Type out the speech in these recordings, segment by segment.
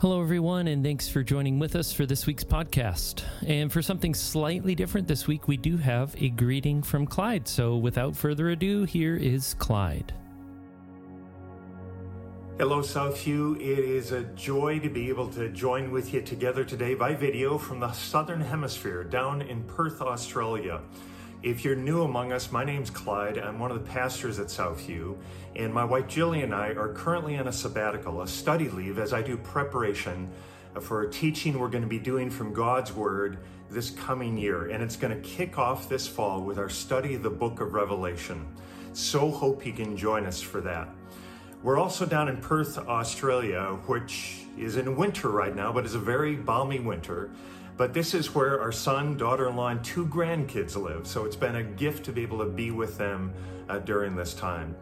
Hello, everyone, and thanks for joining with us for this week's podcast. And for something slightly different this week, we do have a greeting from Clyde. So without further ado, here is Clyde. Hello, Southview. It is a joy to be able to join with you together today by video from the Southern Hemisphere down in Perth, Australia. If you're new among us, my name's Clyde. I'm one of the pastors at Southview, and my wife Jillian and I are currently on a sabbatical, a study leave, as I do preparation for a teaching we're going to be doing from God's Word this coming year. And it's going to kick off this fall with our study of the book of Revelation. So hope you can join us for that. We're also down in Perth, Australia, which is in winter right now, but it's a very balmy winter. But this is where our son, daughter in law, and two grandkids live. So it's been a gift to be able to be with them uh, during this time.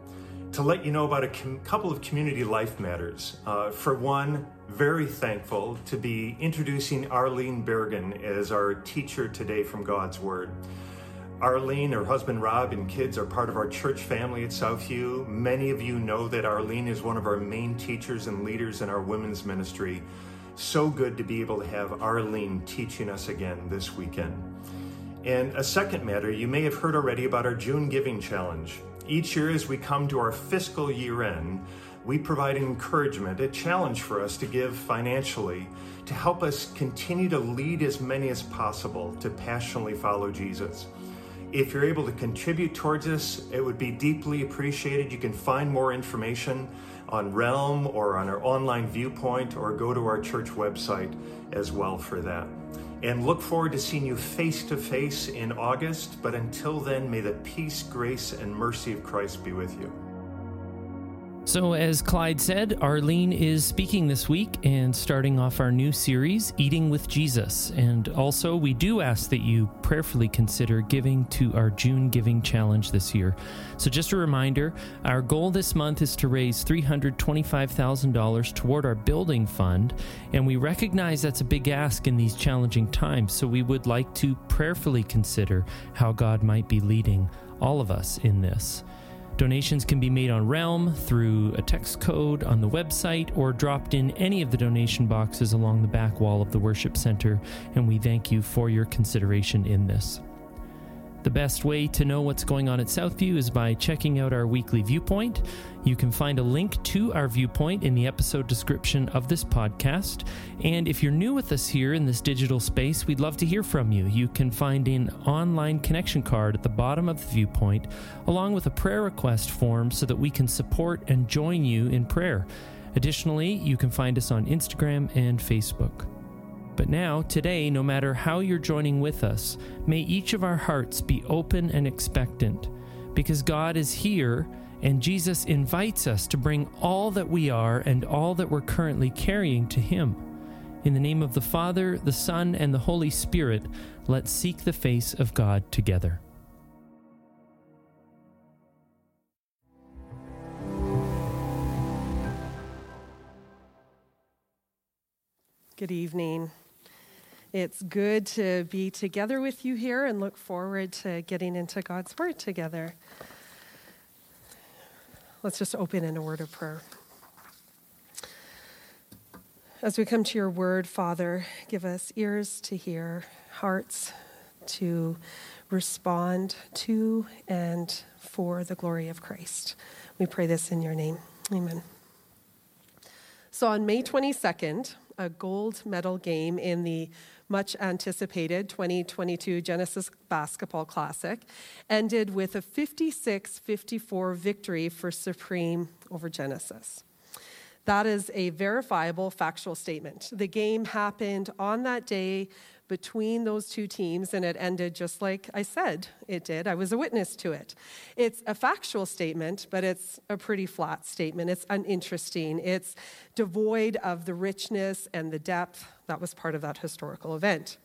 To let you know about a com- couple of community life matters. Uh, for one, very thankful to be introducing Arlene Bergen as our teacher today from God's Word. Arlene, her husband Rob, and kids are part of our church family at Southview. Many of you know that Arlene is one of our main teachers and leaders in our women's ministry. So good to be able to have Arlene teaching us again this weekend. And a second matter, you may have heard already about our June Giving Challenge. Each year, as we come to our fiscal year end, we provide encouragement, a challenge for us to give financially to help us continue to lead as many as possible to passionately follow Jesus. If you're able to contribute towards this, it would be deeply appreciated. You can find more information on Realm or on our online viewpoint or go to our church website as well for that. And look forward to seeing you face to face in August. But until then, may the peace, grace, and mercy of Christ be with you. So, as Clyde said, Arlene is speaking this week and starting off our new series, Eating with Jesus. And also, we do ask that you prayerfully consider giving to our June Giving Challenge this year. So, just a reminder our goal this month is to raise $325,000 toward our building fund. And we recognize that's a big ask in these challenging times. So, we would like to prayerfully consider how God might be leading all of us in this. Donations can be made on Realm through a text code on the website or dropped in any of the donation boxes along the back wall of the worship center, and we thank you for your consideration in this. The best way to know what's going on at Southview is by checking out our weekly viewpoint. You can find a link to our viewpoint in the episode description of this podcast. And if you're new with us here in this digital space, we'd love to hear from you. You can find an online connection card at the bottom of the viewpoint, along with a prayer request form so that we can support and join you in prayer. Additionally, you can find us on Instagram and Facebook. But now, today, no matter how you're joining with us, may each of our hearts be open and expectant because God is here and Jesus invites us to bring all that we are and all that we're currently carrying to Him. In the name of the Father, the Son, and the Holy Spirit, let's seek the face of God together. Good evening. It's good to be together with you here and look forward to getting into God's Word together. Let's just open in a word of prayer. As we come to your word, Father, give us ears to hear, hearts to respond to, and for the glory of Christ. We pray this in your name. Amen. So on May 22nd, a gold medal game in the much anticipated 2022 Genesis Basketball Classic, ended with a 56 54 victory for Supreme over Genesis. That is a verifiable factual statement. The game happened on that day between those two teams, and it ended just like I said it did. I was a witness to it. It's a factual statement, but it's a pretty flat statement. It's uninteresting, it's devoid of the richness and the depth that was part of that historical event.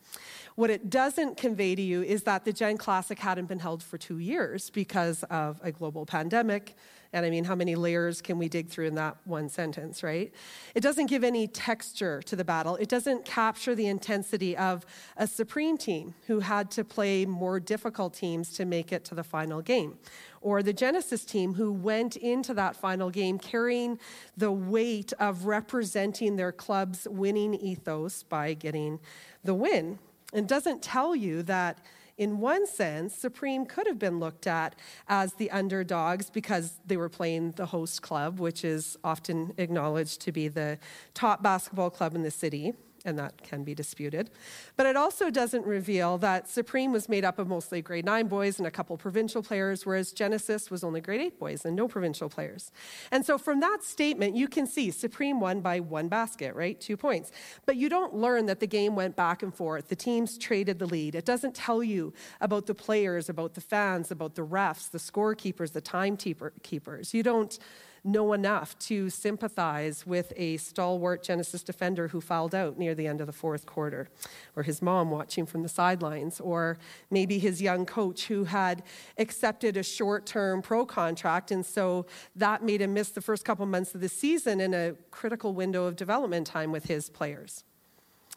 What it doesn't convey to you is that the Gen Classic hadn't been held for two years because of a global pandemic And I mean, how many layers can we dig through in that one sentence, right? It doesn't give any texture to the battle. It doesn't capture the intensity of a Supreme team who had to play more difficult teams to make it to the final game. Or the Genesis team who went into that final game carrying the weight of representing their club's winning ethos by getting the win. It doesn't tell you that in one sense, Supreme could have been looked at as the underdogs because they were playing the host club, which is often acknowledged to be the top basketball club in the city and that can be disputed. But it also doesn't reveal that Supreme was made up of mostly grade 9 boys and a couple provincial players, whereas Genesis was only grade 8 boys and no provincial players. And so from that statement, you can see Supreme won by one basket, right? Two points. But you don't learn that the game went back and forth. The teams traded the lead. It doesn't tell you about the players, about the fans, about the refs, the scorekeepers, the timekeepers. You don't know enough to sympathize with a stalwart Genesis defender who fouled out near the end of the fourth quarter, or his mom watching from the sidelines, or maybe his young coach who had accepted a short term pro contract, and so that made him miss the first couple months of the season in a critical window of development time with his players.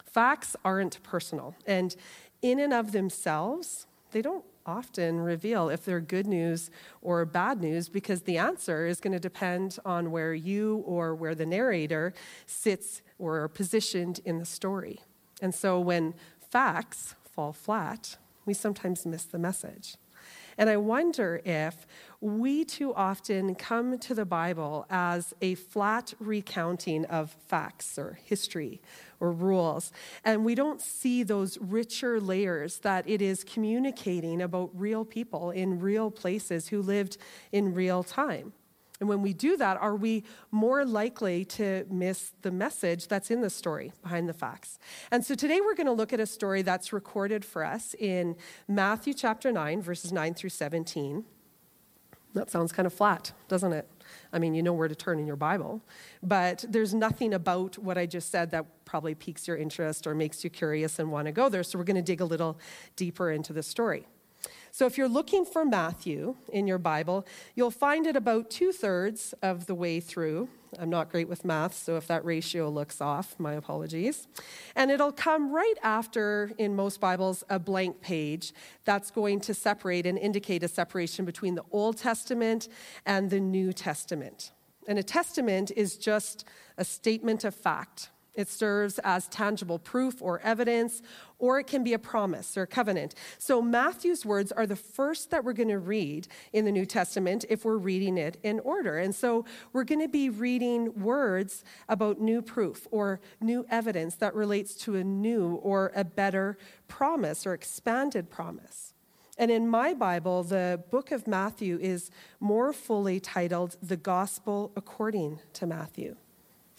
Facts aren't personal, and in and of themselves, they don't often reveal if they're good news or bad news because the answer is going to depend on where you or where the narrator sits or are positioned in the story. And so when facts fall flat, we sometimes miss the message. And I wonder if we too often come to the Bible as a flat recounting of facts or history or rules, and we don't see those richer layers that it is communicating about real people in real places who lived in real time. And when we do that, are we more likely to miss the message that's in the story behind the facts? And so today we're going to look at a story that's recorded for us in Matthew chapter 9, verses 9 through 17. That sounds kind of flat, doesn't it? I mean, you know where to turn in your Bible, but there's nothing about what I just said that probably piques your interest or makes you curious and want to go there. So we're going to dig a little deeper into the story. So if you're looking for Matthew in your Bible, you'll find it about two thirds of the way through. I'm not great with math, so if that ratio looks off, my apologies. And it'll come right after, in most Bibles, a blank page that's going to separate and indicate a separation between the Old Testament and the New Testament. And a testament is just a statement of fact. It serves as tangible proof or evidence, or it can be a promise or a covenant. So, Matthew's words are the first that we're going to read in the New Testament if we're reading it in order. And so, we're going to be reading words about new proof or new evidence that relates to a new or a better promise or expanded promise. And in my Bible, the book of Matthew is more fully titled The Gospel According to Matthew.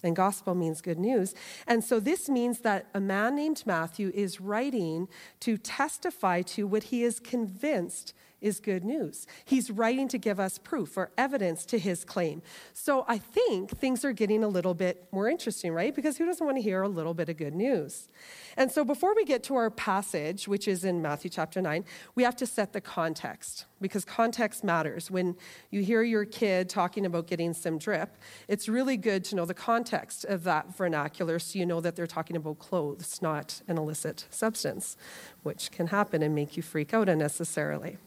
And gospel means good news. And so this means that a man named Matthew is writing to testify to what he is convinced is good news. He's writing to give us proof or evidence to his claim. So I think things are getting a little bit more interesting, right? Because who doesn't want to hear a little bit of good news? And so before we get to our passage, which is in Matthew chapter 9, we have to set the context because context matters. When you hear your kid talking about getting some drip, it's really good to know the context of that vernacular so you know that they're talking about clothes, not an illicit substance, which can happen and make you freak out unnecessarily.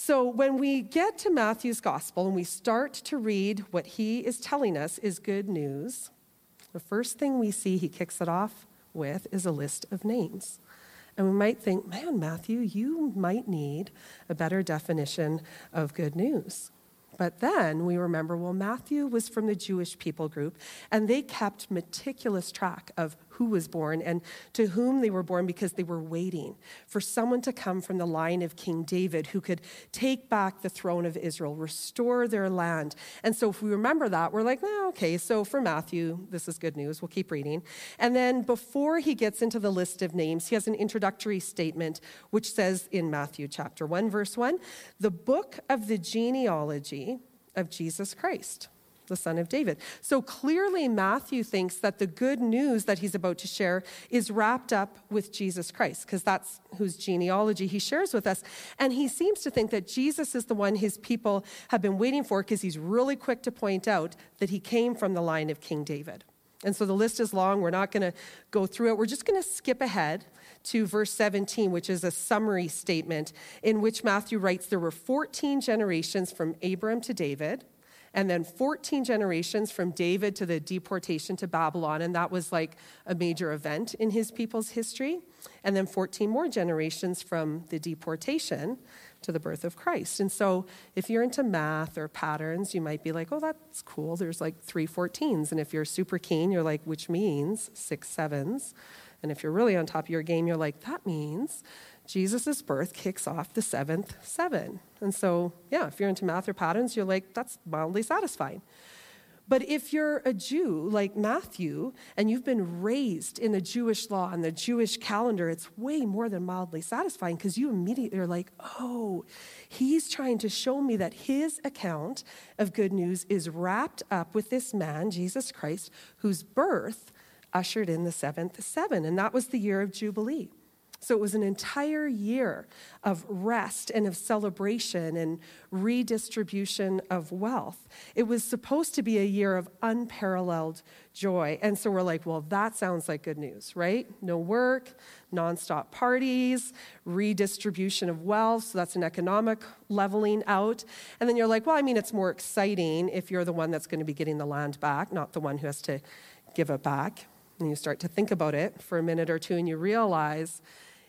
So, when we get to Matthew's gospel and we start to read what he is telling us is good news, the first thing we see he kicks it off with is a list of names. And we might think, man, Matthew, you might need a better definition of good news. But then we remember, well, Matthew was from the Jewish people group, and they kept meticulous track of who was born and to whom they were born because they were waiting for someone to come from the line of King David who could take back the throne of Israel, restore their land. And so if we remember that, we're like, oh, okay, so for Matthew, this is good news. We'll keep reading. And then before he gets into the list of names, he has an introductory statement which says in Matthew chapter 1, verse 1, the book of the genealogy of Jesus Christ the son of David. So clearly, Matthew thinks that the good news that he's about to share is wrapped up with Jesus Christ, because that's whose genealogy he shares with us. And he seems to think that Jesus is the one his people have been waiting for, because he's really quick to point out that he came from the line of King David. And so the list is long. We're not going to go through it. We're just going to skip ahead to verse 17, which is a summary statement in which Matthew writes there were 14 generations from Abram to David and then 14 generations from David to the deportation to Babylon. And that was like a major event in his people's history. And then 14 more generations from the deportation to the birth of Christ. And so if you're into math or patterns, you might be like, oh, that's cool. There's like three 14s. And if you're super keen, you're like, which means six sevens. And if you're really on top of your game, you're like, that means Jesus' birth kicks off the seventh seven. And so, yeah, if you're into math or patterns, you're like, that's mildly satisfying. But if you're a Jew like Matthew and you've been raised in the Jewish law and the Jewish calendar, it's way more than mildly satisfying because you immediately are like, oh, he's trying to show me that his account of good news is wrapped up with this man, Jesus Christ, whose birth ushered in the seventh seven. And that was the year of Jubilee. So it was an entire year of rest and of celebration and redistribution of wealth. It was supposed to be a year of unparalleled joy. And so we're like, well, that sounds like good news, right? No work, nonstop parties, redistribution of wealth. So that's an economic leveling out. And then you're like, well, I mean, it's more exciting if you're the one that's going to be getting the land back, not the one who has to give it back. And you start to think about it for a minute or two and you realize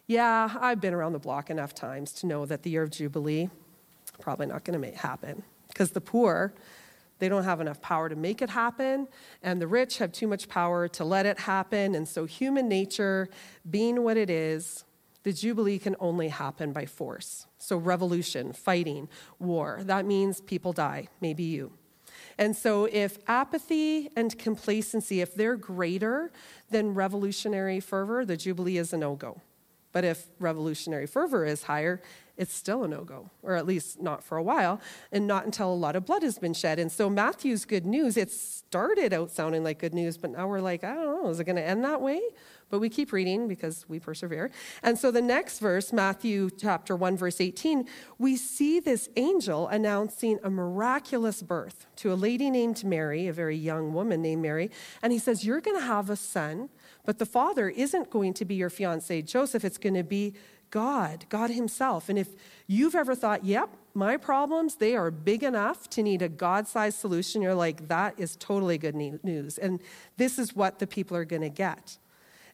yeah, I've been around the block enough times to know that the year of Jubilee probably not going to make happen because the poor they don't have enough power to make it happen, and the rich have too much power to let it happen. And so, human nature being what it is, the Jubilee can only happen by force. So, revolution, fighting, war, that means people die, maybe you. And so, if apathy and complacency, if they're greater than revolutionary fervor, the Jubilee is a no go. But if revolutionary fervor is higher, it's still a no go, or at least not for a while, and not until a lot of blood has been shed. And so Matthew's good news, it started out sounding like good news, but now we're like, I don't know, is it going to end that way? But we keep reading because we persevere. And so the next verse, Matthew chapter 1, verse 18, we see this angel announcing a miraculous birth to a lady named Mary, a very young woman named Mary. And he says, You're going to have a son but the father isn't going to be your fiance, Joseph. It's going to be God, God Himself. And if you've ever thought, yep, my problems, they are big enough to need a God sized solution, you're like, that is totally good news. And this is what the people are going to get.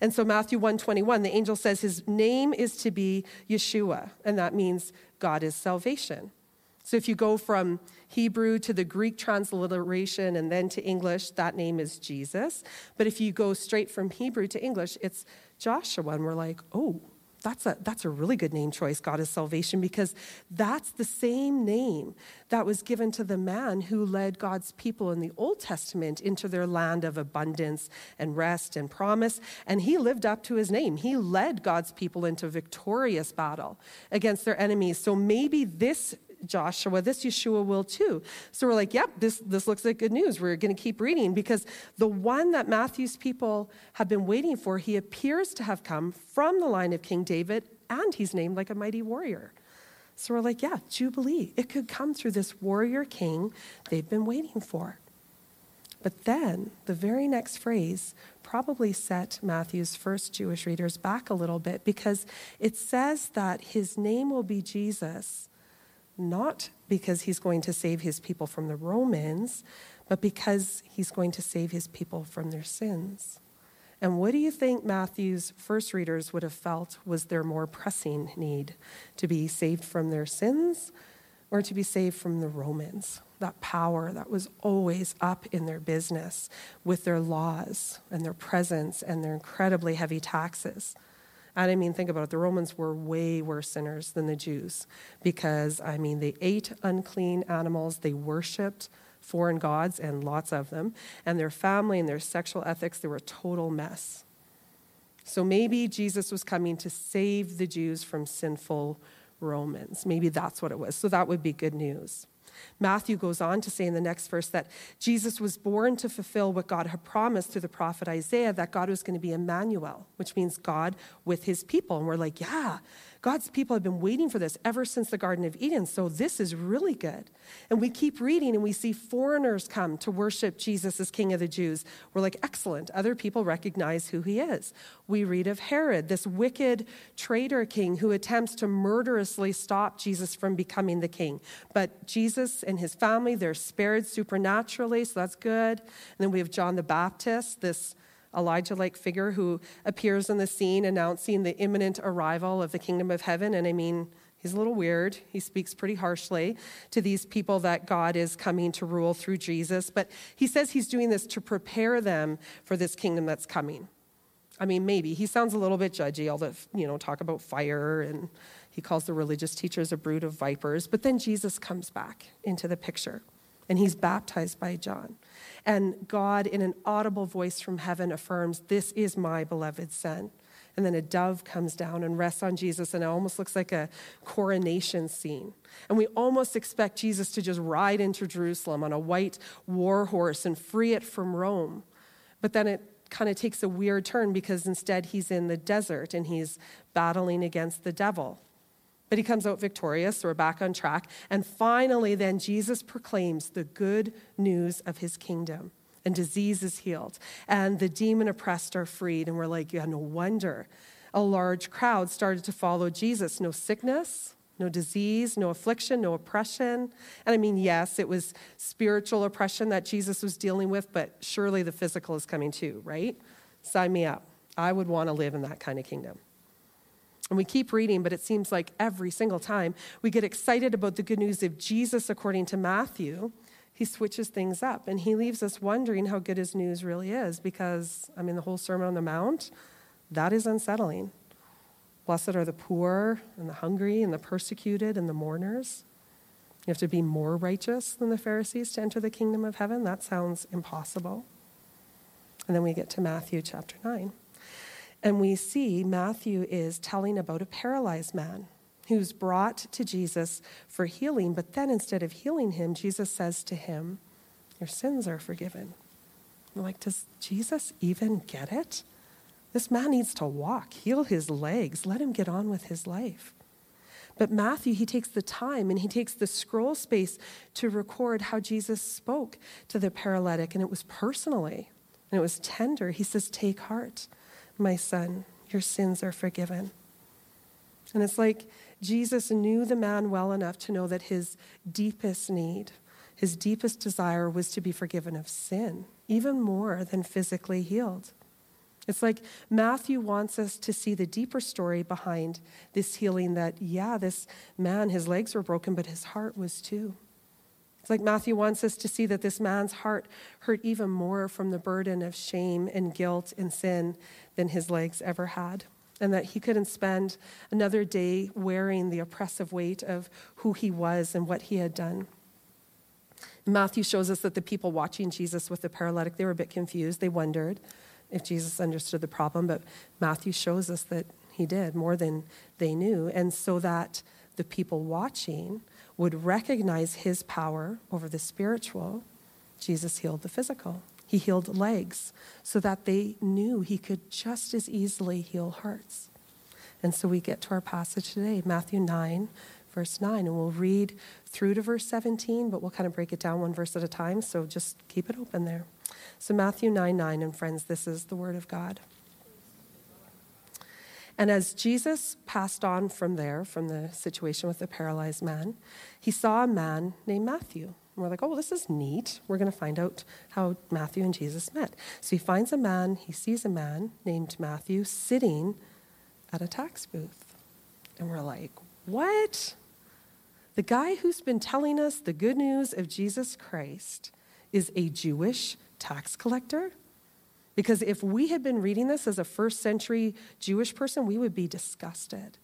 And so Matthew 121, the angel says his name is to be Yeshua, and that means God is salvation. So if you go from Hebrew to the Greek transliteration and then to English, that name is Jesus. But if you go straight from Hebrew to English, it's Joshua. And we're like, oh, that's a, that's a really good name choice, God is salvation, because that's the same name that was given to the man who led God's people in the Old Testament into their land of abundance and rest and promise. And he lived up to his name. He led God's people into victorious battle against their enemies. So maybe this Joshua, this Yeshua will too. So we're like, yep, this, this looks like good news. We're going to keep reading because the one that Matthew's people have been waiting for, he appears to have come from the line of King David, and he's named like a mighty warrior. So we're like, yeah, Jubilee. It could come through this warrior king they've been waiting for. But then the very next phrase probably set Matthew's first Jewish readers back a little bit because it says that his name will be Jesus not because he's going to save his people from the Romans, but because he's going to save his people from their sins. And what do you think Matthew's first readers would have felt was their more pressing need? To be saved from their sins or to be saved from the Romans? That power that was always up in their business with their laws and their presence and their incredibly heavy taxes. I mean, think about it. The Romans were way worse sinners than the Jews because, I mean, they ate unclean animals, they worshiped foreign gods, and lots of them. And their family and their sexual ethics, they were a total mess. So maybe Jesus was coming to save the Jews from sinful Romans. Maybe that's what it was. So that would be good news. Matthew goes on to say in the next verse that Jesus was born to fulfill what God had promised through the prophet Isaiah that God was going to be Emmanuel, which means God with his people. And we're like, yeah, God's people have been waiting for this ever since the Garden of Eden, so this is really good. And we keep reading and we see foreigners come to worship Jesus as King of the Jews. We're like, excellent. Other people recognize who he is. We read of Herod, this wicked traitor king who attempts to murderously stop Jesus from becoming the king. But Jesus and his family, they're spared supernaturally, so that's good. And then we have John the Baptist, this Elijah like figure who appears on the scene announcing the imminent arrival of the kingdom of heaven. And I mean, he's a little weird. He speaks pretty harshly to these people that God is coming to rule through Jesus. But he says he's doing this to prepare them for this kingdom that's coming. I mean, maybe. He sounds a little bit judgy, all the, you know, talk about fire and he calls the religious teachers a brood of vipers. But then Jesus comes back into the picture and he's baptized by John. And God, in an audible voice from heaven, affirms, This is my beloved Son. And then a dove comes down and rests on Jesus, and it almost looks like a coronation scene. And we almost expect Jesus to just ride into Jerusalem on a white war horse and free it from Rome. But then it kind of takes a weird turn because instead he's in the desert and he's battling against the devil. But he comes out victorious, so we're back on track. And finally, then, Jesus proclaims the good news of his kingdom, and disease is healed, and the demon oppressed are freed. And we're like, yeah, no wonder. A large crowd started to follow Jesus. No sickness, no disease, no affliction, no oppression. And I mean, yes, it was spiritual oppression that Jesus was dealing with, but surely the physical is coming too, right? Sign me up. I would want to live in that kind of kingdom. And we keep reading, but it seems like every single time we get excited about the good news of Jesus according to Matthew, he switches things up and he leaves us wondering how good his news really is because, I mean, the whole Sermon on the Mount, that is unsettling. Blessed are the poor and the hungry and the persecuted and the mourners. You have to be more righteous than the Pharisees to enter the kingdom of heaven. That sounds impossible. And then we get to Matthew chapter 9. And we see Matthew is telling about a paralyzed man who's brought to Jesus for healing, but then instead of healing him, Jesus says to him, Your sins are forgiven. I'm like, does Jesus even get it? This man needs to walk, heal his legs, let him get on with his life. But Matthew, he takes the time and he takes the scroll space to record how Jesus spoke to the paralytic, and it was personally and it was tender. He says, Take heart. My son, your sins are forgiven. And it's like Jesus knew the man well enough to know that his deepest need, his deepest desire was to be forgiven of sin, even more than physically healed. It's like Matthew wants us to see the deeper story behind this healing that, yeah, this man, his legs were broken, but his heart was too. It's like Matthew wants us to see that this man's heart hurt even more from the burden of shame and guilt and sin than his legs ever had. And that he couldn't spend another day wearing the oppressive weight of who he was and what he had done. Matthew shows us that the people watching Jesus with the paralytic, they were a bit confused. They wondered if Jesus understood the problem, but Matthew shows us that he did more than they knew. And so that the people watching would recognize his power over the spiritual, Jesus healed the physical. He healed legs so that they knew he could just as easily heal hearts. And so we get to our passage today, Matthew 9, verse 9. And we'll read through to verse 17, but we'll kind of break it down one verse at a time. So just keep it open there. So, Matthew 9 9, and friends, this is the word of God. And as Jesus passed on from there, from the situation with the paralyzed man, he saw a man named Matthew. And we're like, oh, well, this is neat. We're going to find out how Matthew and Jesus met. So he finds a man, he sees a man named Matthew sitting at a tax booth. And we're like, what? The guy who's been telling us the good news of Jesus Christ is a Jewish tax collector? Because if we had been reading this as a first century Jewish person, we would be disgusted.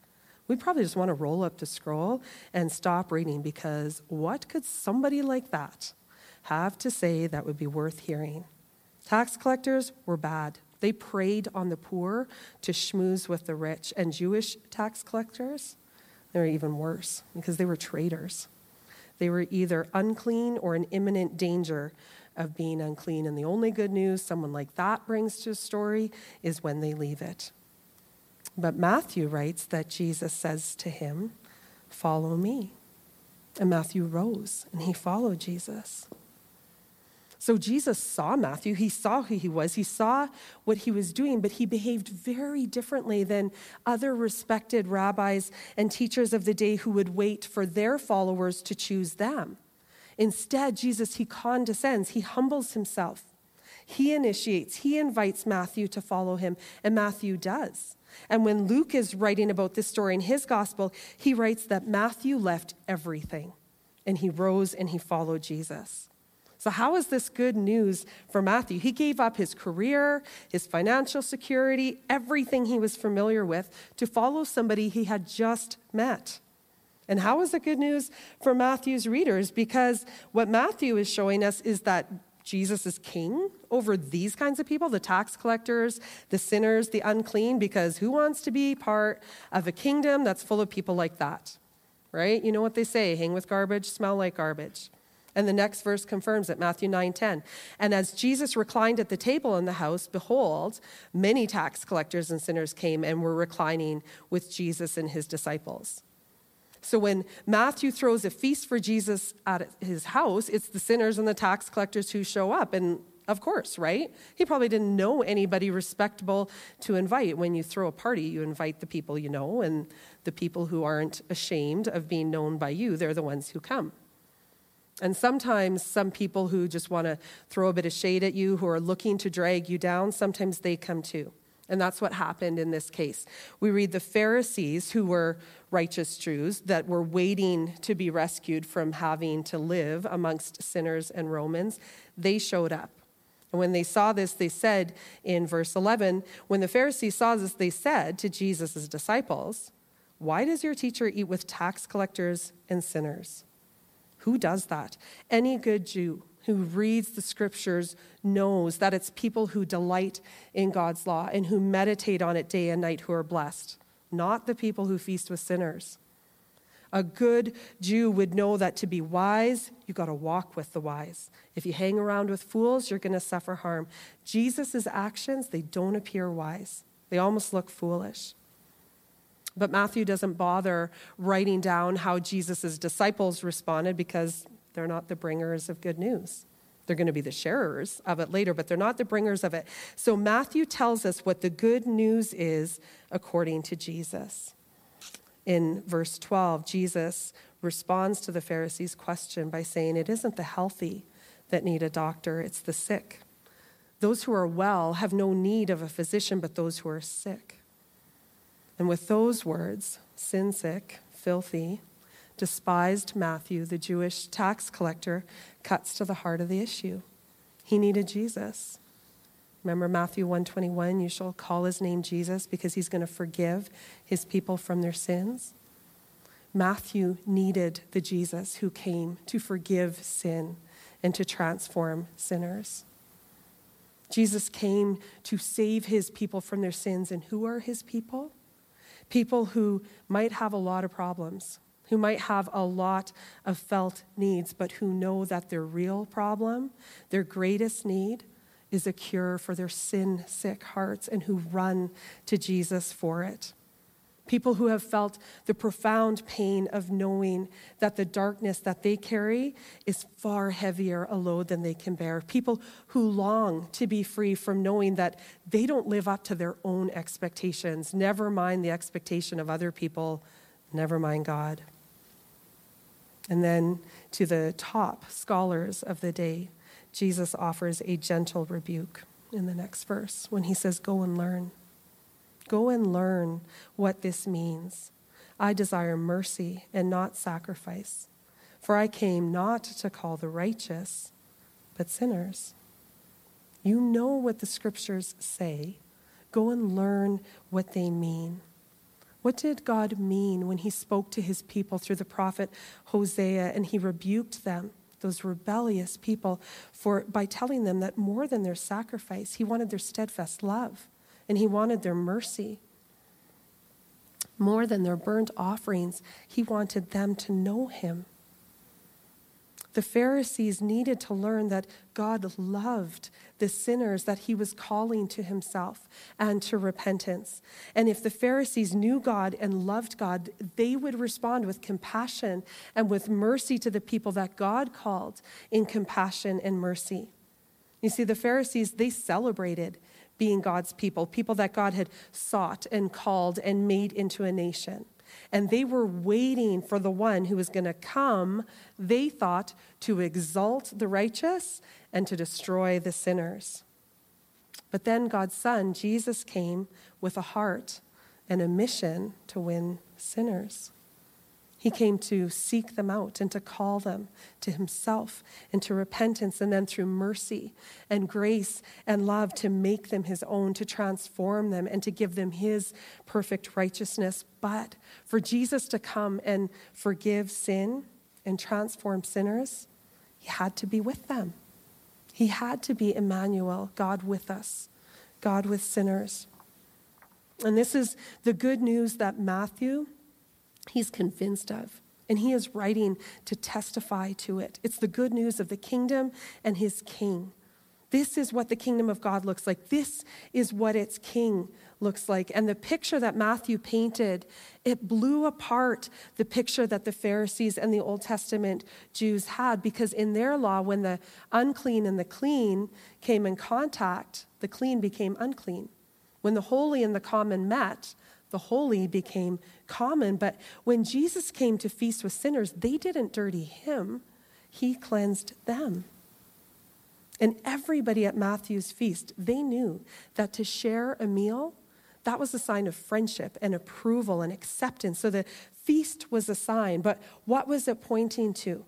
We'd probably just want to roll up the scroll and stop reading because what could somebody like that have to say that would be worth hearing? Tax collectors were bad. They preyed on the poor to schmooze with the rich. And Jewish tax collectors, they were even worse because they were traitors. They were either unclean or in imminent danger of being unclean. And the only good news someone like that brings to a story is when they leave it. But Matthew writes that Jesus says to him, Follow me. And Matthew rose and he followed Jesus. So Jesus saw Matthew. He saw who he was. He saw what he was doing, but he behaved very differently than other respected rabbis and teachers of the day who would wait for their followers to choose them. Instead, Jesus, he condescends, he humbles himself. He initiates, he invites Matthew to follow him, and Matthew does. And when Luke is writing about this story in his gospel, he writes that Matthew left everything and he rose and he followed Jesus. So, how is this good news for Matthew? He gave up his career, his financial security, everything he was familiar with to follow somebody he had just met. And how is it good news for Matthew's readers? Because what Matthew is showing us is that Jesus is king over these kinds of people the tax collectors, the sinners, the unclean, because who wants to be part of a kingdom that's full of people like that? Right? You know what they say hang with garbage, smell like garbage. And the next verse confirms it, Matthew 9:10. And as Jesus reclined at the table in the house, behold, many tax collectors and sinners came and were reclining with Jesus and his disciples. So when Matthew throws a feast for Jesus at his house, it's the sinners and the tax collectors who show up. And of course, right? He probably didn't know anybody respectable to invite. When you throw a party, you invite the people you know, and the people who aren't ashamed of being known by you, they're the ones who come. And sometimes some people who just want to throw a bit of shade at you, who are looking to drag you down, sometimes they come too. And that's what happened in this case. We read the Pharisees, who were righteous Jews that were waiting to be rescued from having to live amongst sinners and Romans, they showed up. And when they saw this, they said in verse 11, when the Pharisees saw this, they said to Jesus' disciples, Why does your teacher eat with tax collectors and sinners? Who does that? Any good Jew who reads the scriptures knows that it's people who delight in God's law and who meditate on it day and night who are blessed, not the people who feast with sinners. A good Jew would know that to be wise, you got to walk with the wise. If you hang around with fools, you're going to suffer harm. Jesus' actions, they don't appear wise. They almost look foolish. But Matthew doesn't bother writing down how Jesus' disciples responded because they're not the bringers of good news. They're going to be the sharers of it later, but they're not the bringers of it. So Matthew tells us what the good news is according to Jesus. In verse 12, Jesus responds to the Pharisees' question by saying, It isn't the healthy that need a doctor, it's the sick. Those who are well have no need of a physician, but those who are sick. And with those words, sin sick, filthy, despised Matthew, the Jewish tax collector, cuts to the heart of the issue. He needed Jesus. Remember Matthew 121, you shall call his name Jesus because he's going to forgive his people from their sins. Matthew needed the Jesus who came to forgive sin and to transform sinners. Jesus came to save his people from their sins. And who are his people? People who might have a lot of problems, who might have a lot of felt needs, but who know that their real problem, their greatest need, is a cure for their sin sick hearts and who run to Jesus for it. People who have felt the profound pain of knowing that the darkness that they carry is far heavier a load than they can bear. People who long to be free from knowing that they don't live up to their own expectations, never mind the expectation of other people, never mind God. And then to the top scholars of the day, Jesus offers a gentle rebuke in the next verse when he says, Go and learn. Go and learn what this means. I desire mercy and not sacrifice, for I came not to call the righteous, but sinners. You know what the scriptures say. Go and learn what they mean. What did God mean when he spoke to his people through the prophet Hosea and he rebuked them, those rebellious people, for by telling them that more than their sacrifice, he wanted their steadfast love and he wanted their mercy. More than their burnt offerings, he wanted them to know him. The Pharisees needed to learn that God loved the sinners that he was calling to himself and to repentance. And if the Pharisees knew God and loved God, they would respond with compassion and with mercy to the people that God called in compassion and mercy. You see, the Pharisees, they celebrated being God's people, people that God had sought and called and made into a nation. And they were waiting for the one who was going to come, they thought, to exalt the righteous and to destroy the sinners. But then God's Son, Jesus, came with a heart and a mission to win sinners. He came to seek them out and to call them to himself and to repentance, and then through mercy and grace and love to make them his own, to transform them and to give them his perfect righteousness. But for Jesus to come and forgive sin and transform sinners, he had to be with them. He had to be Emmanuel, God with us, God with sinners. And this is the good news that Matthew he's convinced of. And he is writing to testify to it. It's the good news of the kingdom and his king. This is what the kingdom of God looks like. This is what its king looks like. And the picture that Matthew painted, it blew apart the picture that the Pharisees and the Old Testament Jews had because in their law, when the unclean and the clean came in contact, the clean became unclean. When the holy and the common met, the holy became common. But when Jesus came to feast with sinners, they didn't dirty him, he cleansed them. And everybody at Matthew's feast, they knew that to share a meal, that was a sign of friendship and approval and acceptance. So the feast was a sign, but what was it pointing to?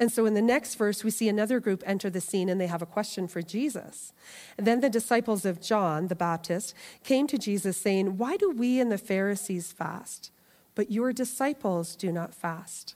And so in the next verse, we see another group enter the scene and they have a question for Jesus. Then the disciples of John the Baptist came to Jesus saying, Why do we and the Pharisees fast, but your disciples do not fast?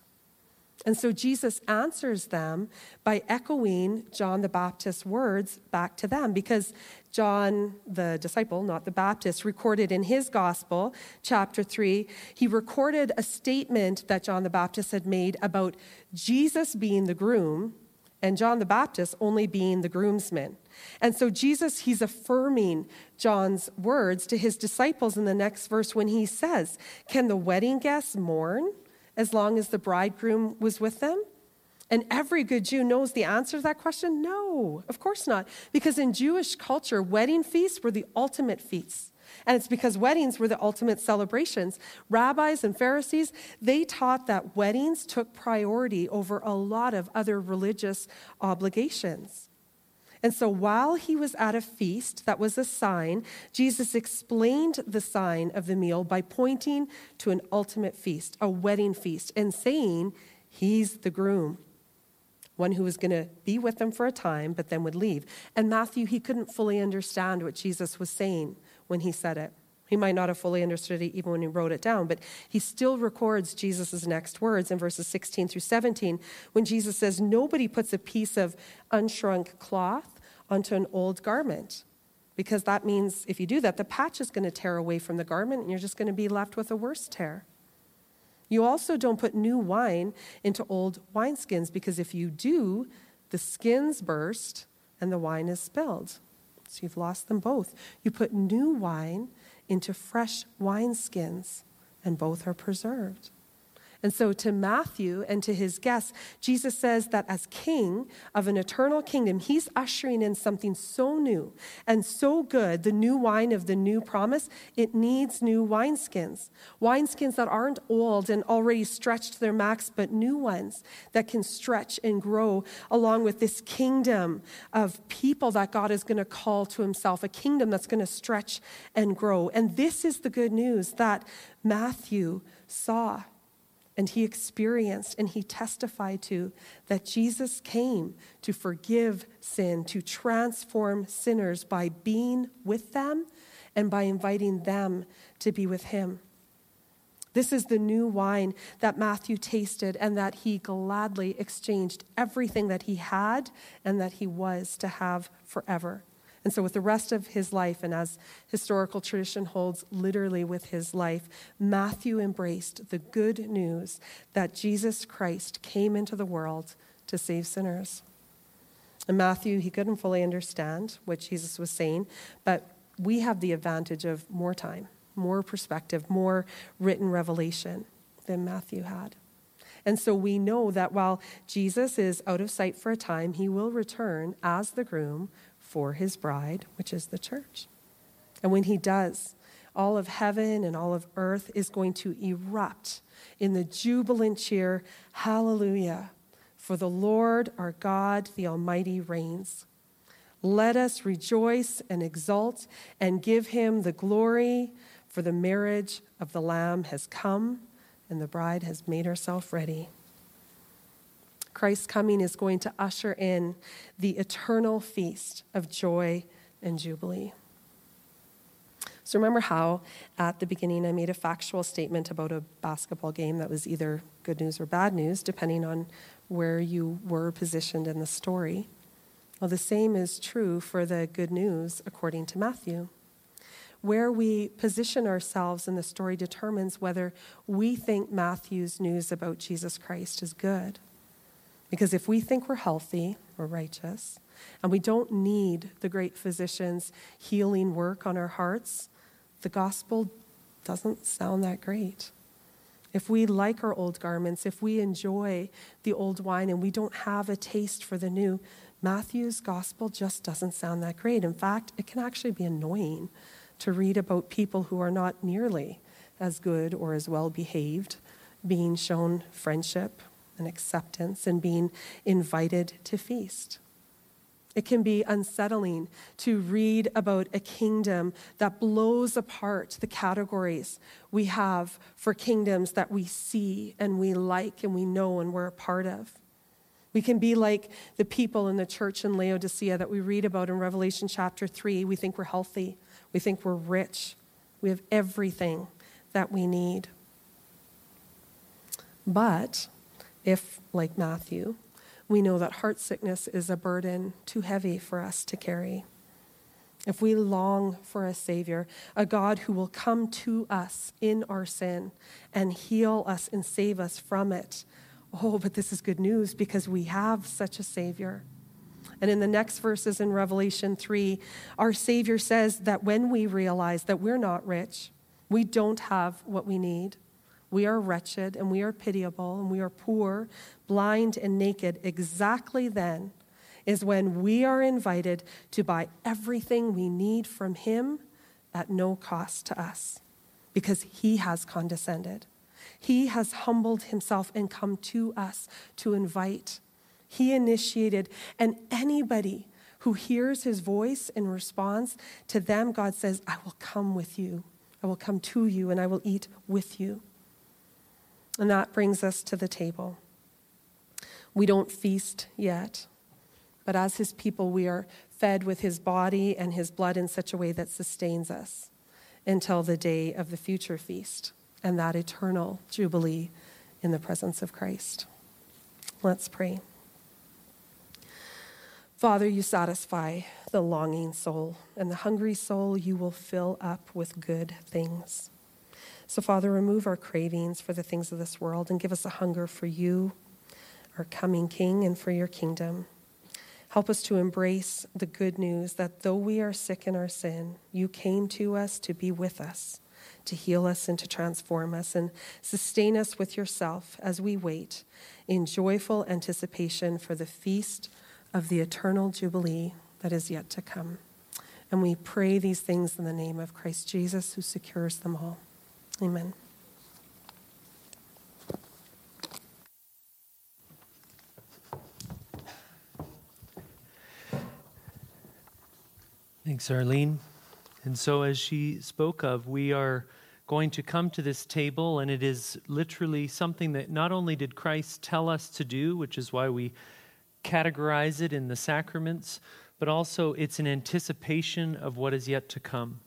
And so Jesus answers them by echoing John the Baptist's words back to them because John, the disciple, not the Baptist, recorded in his gospel, chapter 3, he recorded a statement that John the Baptist had made about Jesus being the groom and John the Baptist only being the groomsman. And so Jesus, he's affirming John's words to his disciples in the next verse when he says, Can the wedding guests mourn? As long as the bridegroom was with them? And every good Jew knows the answer to that question no, of course not. Because in Jewish culture, wedding feasts were the ultimate feasts. And it's because weddings were the ultimate celebrations. Rabbis and Pharisees, they taught that weddings took priority over a lot of other religious obligations. And so while he was at a feast that was a sign, Jesus explained the sign of the meal by pointing to an ultimate feast, a wedding feast, and saying, He's the groom, one who was going to be with them for a time, but then would leave. And Matthew, he couldn't fully understand what Jesus was saying when he said it. He might not have fully understood it even when he wrote it down, but he still records Jesus' next words in verses 16 through 17 when Jesus says, Nobody puts a piece of unshrunk cloth onto an old garment. Because that means if you do that, the patch is going to tear away from the garment and you're just going to be left with a worse tear. You also don't put new wine into old wineskins because if you do, the skins burst and the wine is spilled. So you've lost them both. You put new wine into fresh wineskins and both are preserved. And so, to Matthew and to his guests, Jesus says that as king of an eternal kingdom, he's ushering in something so new and so good, the new wine of the new promise, it needs new wineskins. Wineskins that aren't old and already stretched to their max, but new ones that can stretch and grow along with this kingdom of people that God is going to call to himself, a kingdom that's going to stretch and grow. And this is the good news that Matthew saw and he experienced and he testified to that Jesus came to forgive sin, to transform sinners by being with them and by inviting them to be with him. This is the new wine that Matthew tasted and that he gladly exchanged everything that he had and that he was to have forever. And so, with the rest of his life, and as historical tradition holds literally with his life, Matthew embraced the good news that Jesus Christ came into the world to save sinners. In Matthew, he couldn't fully understand what Jesus was saying, but we have the advantage of more time, more perspective, more written revelation than Matthew had. And so we know that while Jesus is out of sight for a time, he will return as the groom for his bride, which is the church. And when he does, all of heaven and all of earth is going to erupt in the jubilant cheer, Hallelujah! For the Lord our God, the Almighty, reigns. Let us rejoice and exult and give him the glory, for the marriage of the Lamb has come and the bride has made herself ready. Christ's coming is going to usher in the eternal feast of joy and jubilee. So, remember how at the beginning I made a factual statement about a basketball game that was either good news or bad news, depending on where you were positioned in the story? Well, the same is true for the good news according to Matthew. Where we position ourselves in the story determines whether we think Matthew's news about Jesus Christ is good. Because if we think we're healthy or righteous, and we don't need the great physician's healing work on our hearts, the gospel doesn't sound that great. If we like our old garments, if we enjoy the old wine and we don't have a taste for the new, Matthew's gospel just doesn't sound that great. In fact, it can actually be annoying to read about people who are not nearly as good or as well behaved being shown friendship and acceptance and being invited to feast. It can be unsettling to read about a kingdom that blows apart the categories we have for kingdoms that we see and we like and we know and we're a part of. We can be like the people in the church in Laodicea that we read about in Revelation chapter 3. We think we're healthy, we think we're rich, we have everything that we need. But if, like Matthew, we know that heart sickness is a burden too heavy for us to carry. If we long for a Savior, a God who will come to us in our sin and heal us and save us from it, oh, but this is good news because we have such a Savior. And in the next verses in Revelation 3, our Savior says that when we realize that we're not rich, we don't have what we need, we are wretched and we are pitiable and we are poor, blind and naked, exactly then is when we are invited to buy everything we need from Him at no cost to us because He has condescended. He has humbled Himself and come to us to invite he initiated, and anybody who hears his voice and responds to them, God says, I will come with you. I will come to you and I will eat with you. And that brings us to the table. We don't feast yet, but as his people, we are fed with his body and his blood in such a way that sustains us until the day of the future feast and that eternal jubilee in the presence of Christ. Let's pray. Father, you satisfy the longing soul, and the hungry soul you will fill up with good things. So, Father, remove our cravings for the things of this world and give us a hunger for you, our coming King, and for your kingdom. Help us to embrace the good news that though we are sick in our sin, you came to us to be with us, to heal us and to transform us, and sustain us with yourself as we wait in joyful anticipation for the feast of the eternal Jubilee that is yet to come. And we pray these things in the name of Christ Jesus, who secures them all. Amen. Thanks, Arlene. And so, as she spoke of, we are going to come to this table, and it is literally something that not only did Christ tell us to do, which is why we categorize it in the sacraments, but also it's an anticipation of what is yet to come.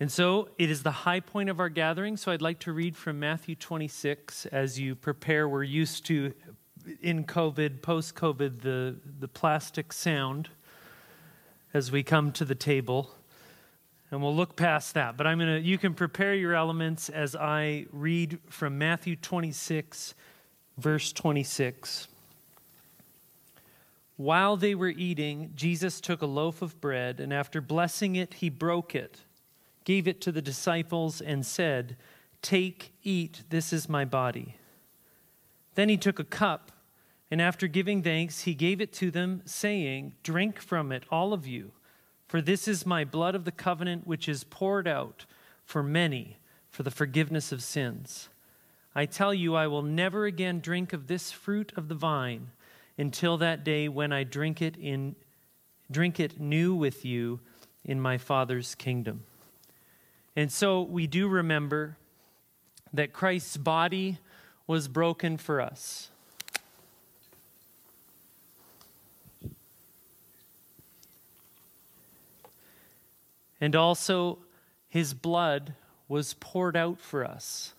And so it is the high point of our gathering. So I'd like to read from Matthew 26 as you prepare. We're used to, in COVID, post COVID, the, the plastic sound as we come to the table. And we'll look past that. But I'm going to, you can prepare your elements as I read from Matthew 26, verse 26. While they were eating, Jesus took a loaf of bread, and after blessing it, he broke it, gave it to the disciples, and said, Take, eat, this is my body. Then he took a cup, and after giving thanks, he gave it to them, saying, Drink from it, all of you, for this is my blood of the covenant, which is poured out for many for the forgiveness of sins. I tell you, I will never again drink of this fruit of the vine until that day when I drink it in drink it new with you in my Father's kingdom. And so we do remember that Christ's body was broken for us. And also, his blood was poured out for us.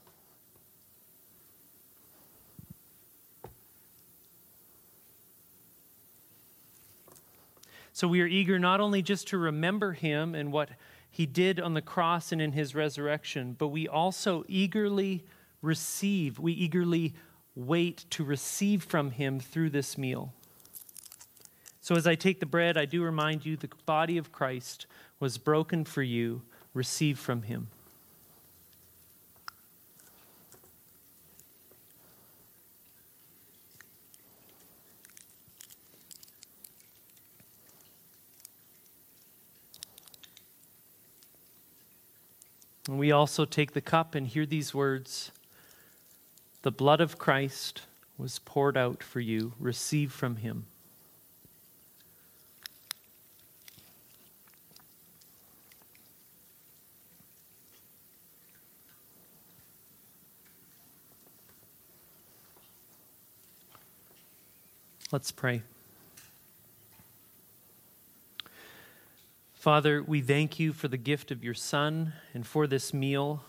So we are eager not only just to remember him and what he did on the cross and in his resurrection, but we also eagerly receive, we eagerly wait to receive from him through this meal. So as I take the bread, I do remind you the body of Christ was broken for you, receive from him. And we also take the cup and hear these words The blood of Christ was poured out for you. Receive from him. Let's pray. Father, we thank you for the gift of your Son and for this meal.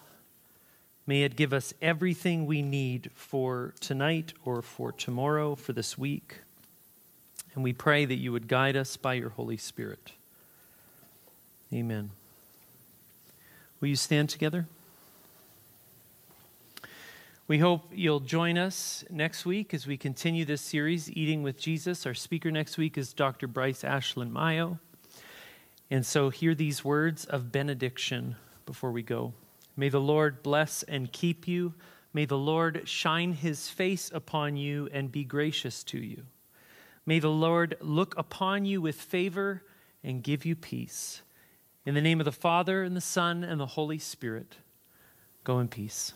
May it give us everything we need for tonight or for tomorrow, for this week. And we pray that you would guide us by your Holy Spirit. Amen. Will you stand together? We hope you'll join us next week as we continue this series, Eating with Jesus. Our speaker next week is Dr. Bryce Ashlin-Mayo. And so, hear these words of benediction before we go. May the Lord bless and keep you. May the Lord shine his face upon you and be gracious to you. May the Lord look upon you with favor and give you peace. In the name of the Father, and the Son, and the Holy Spirit, go in peace.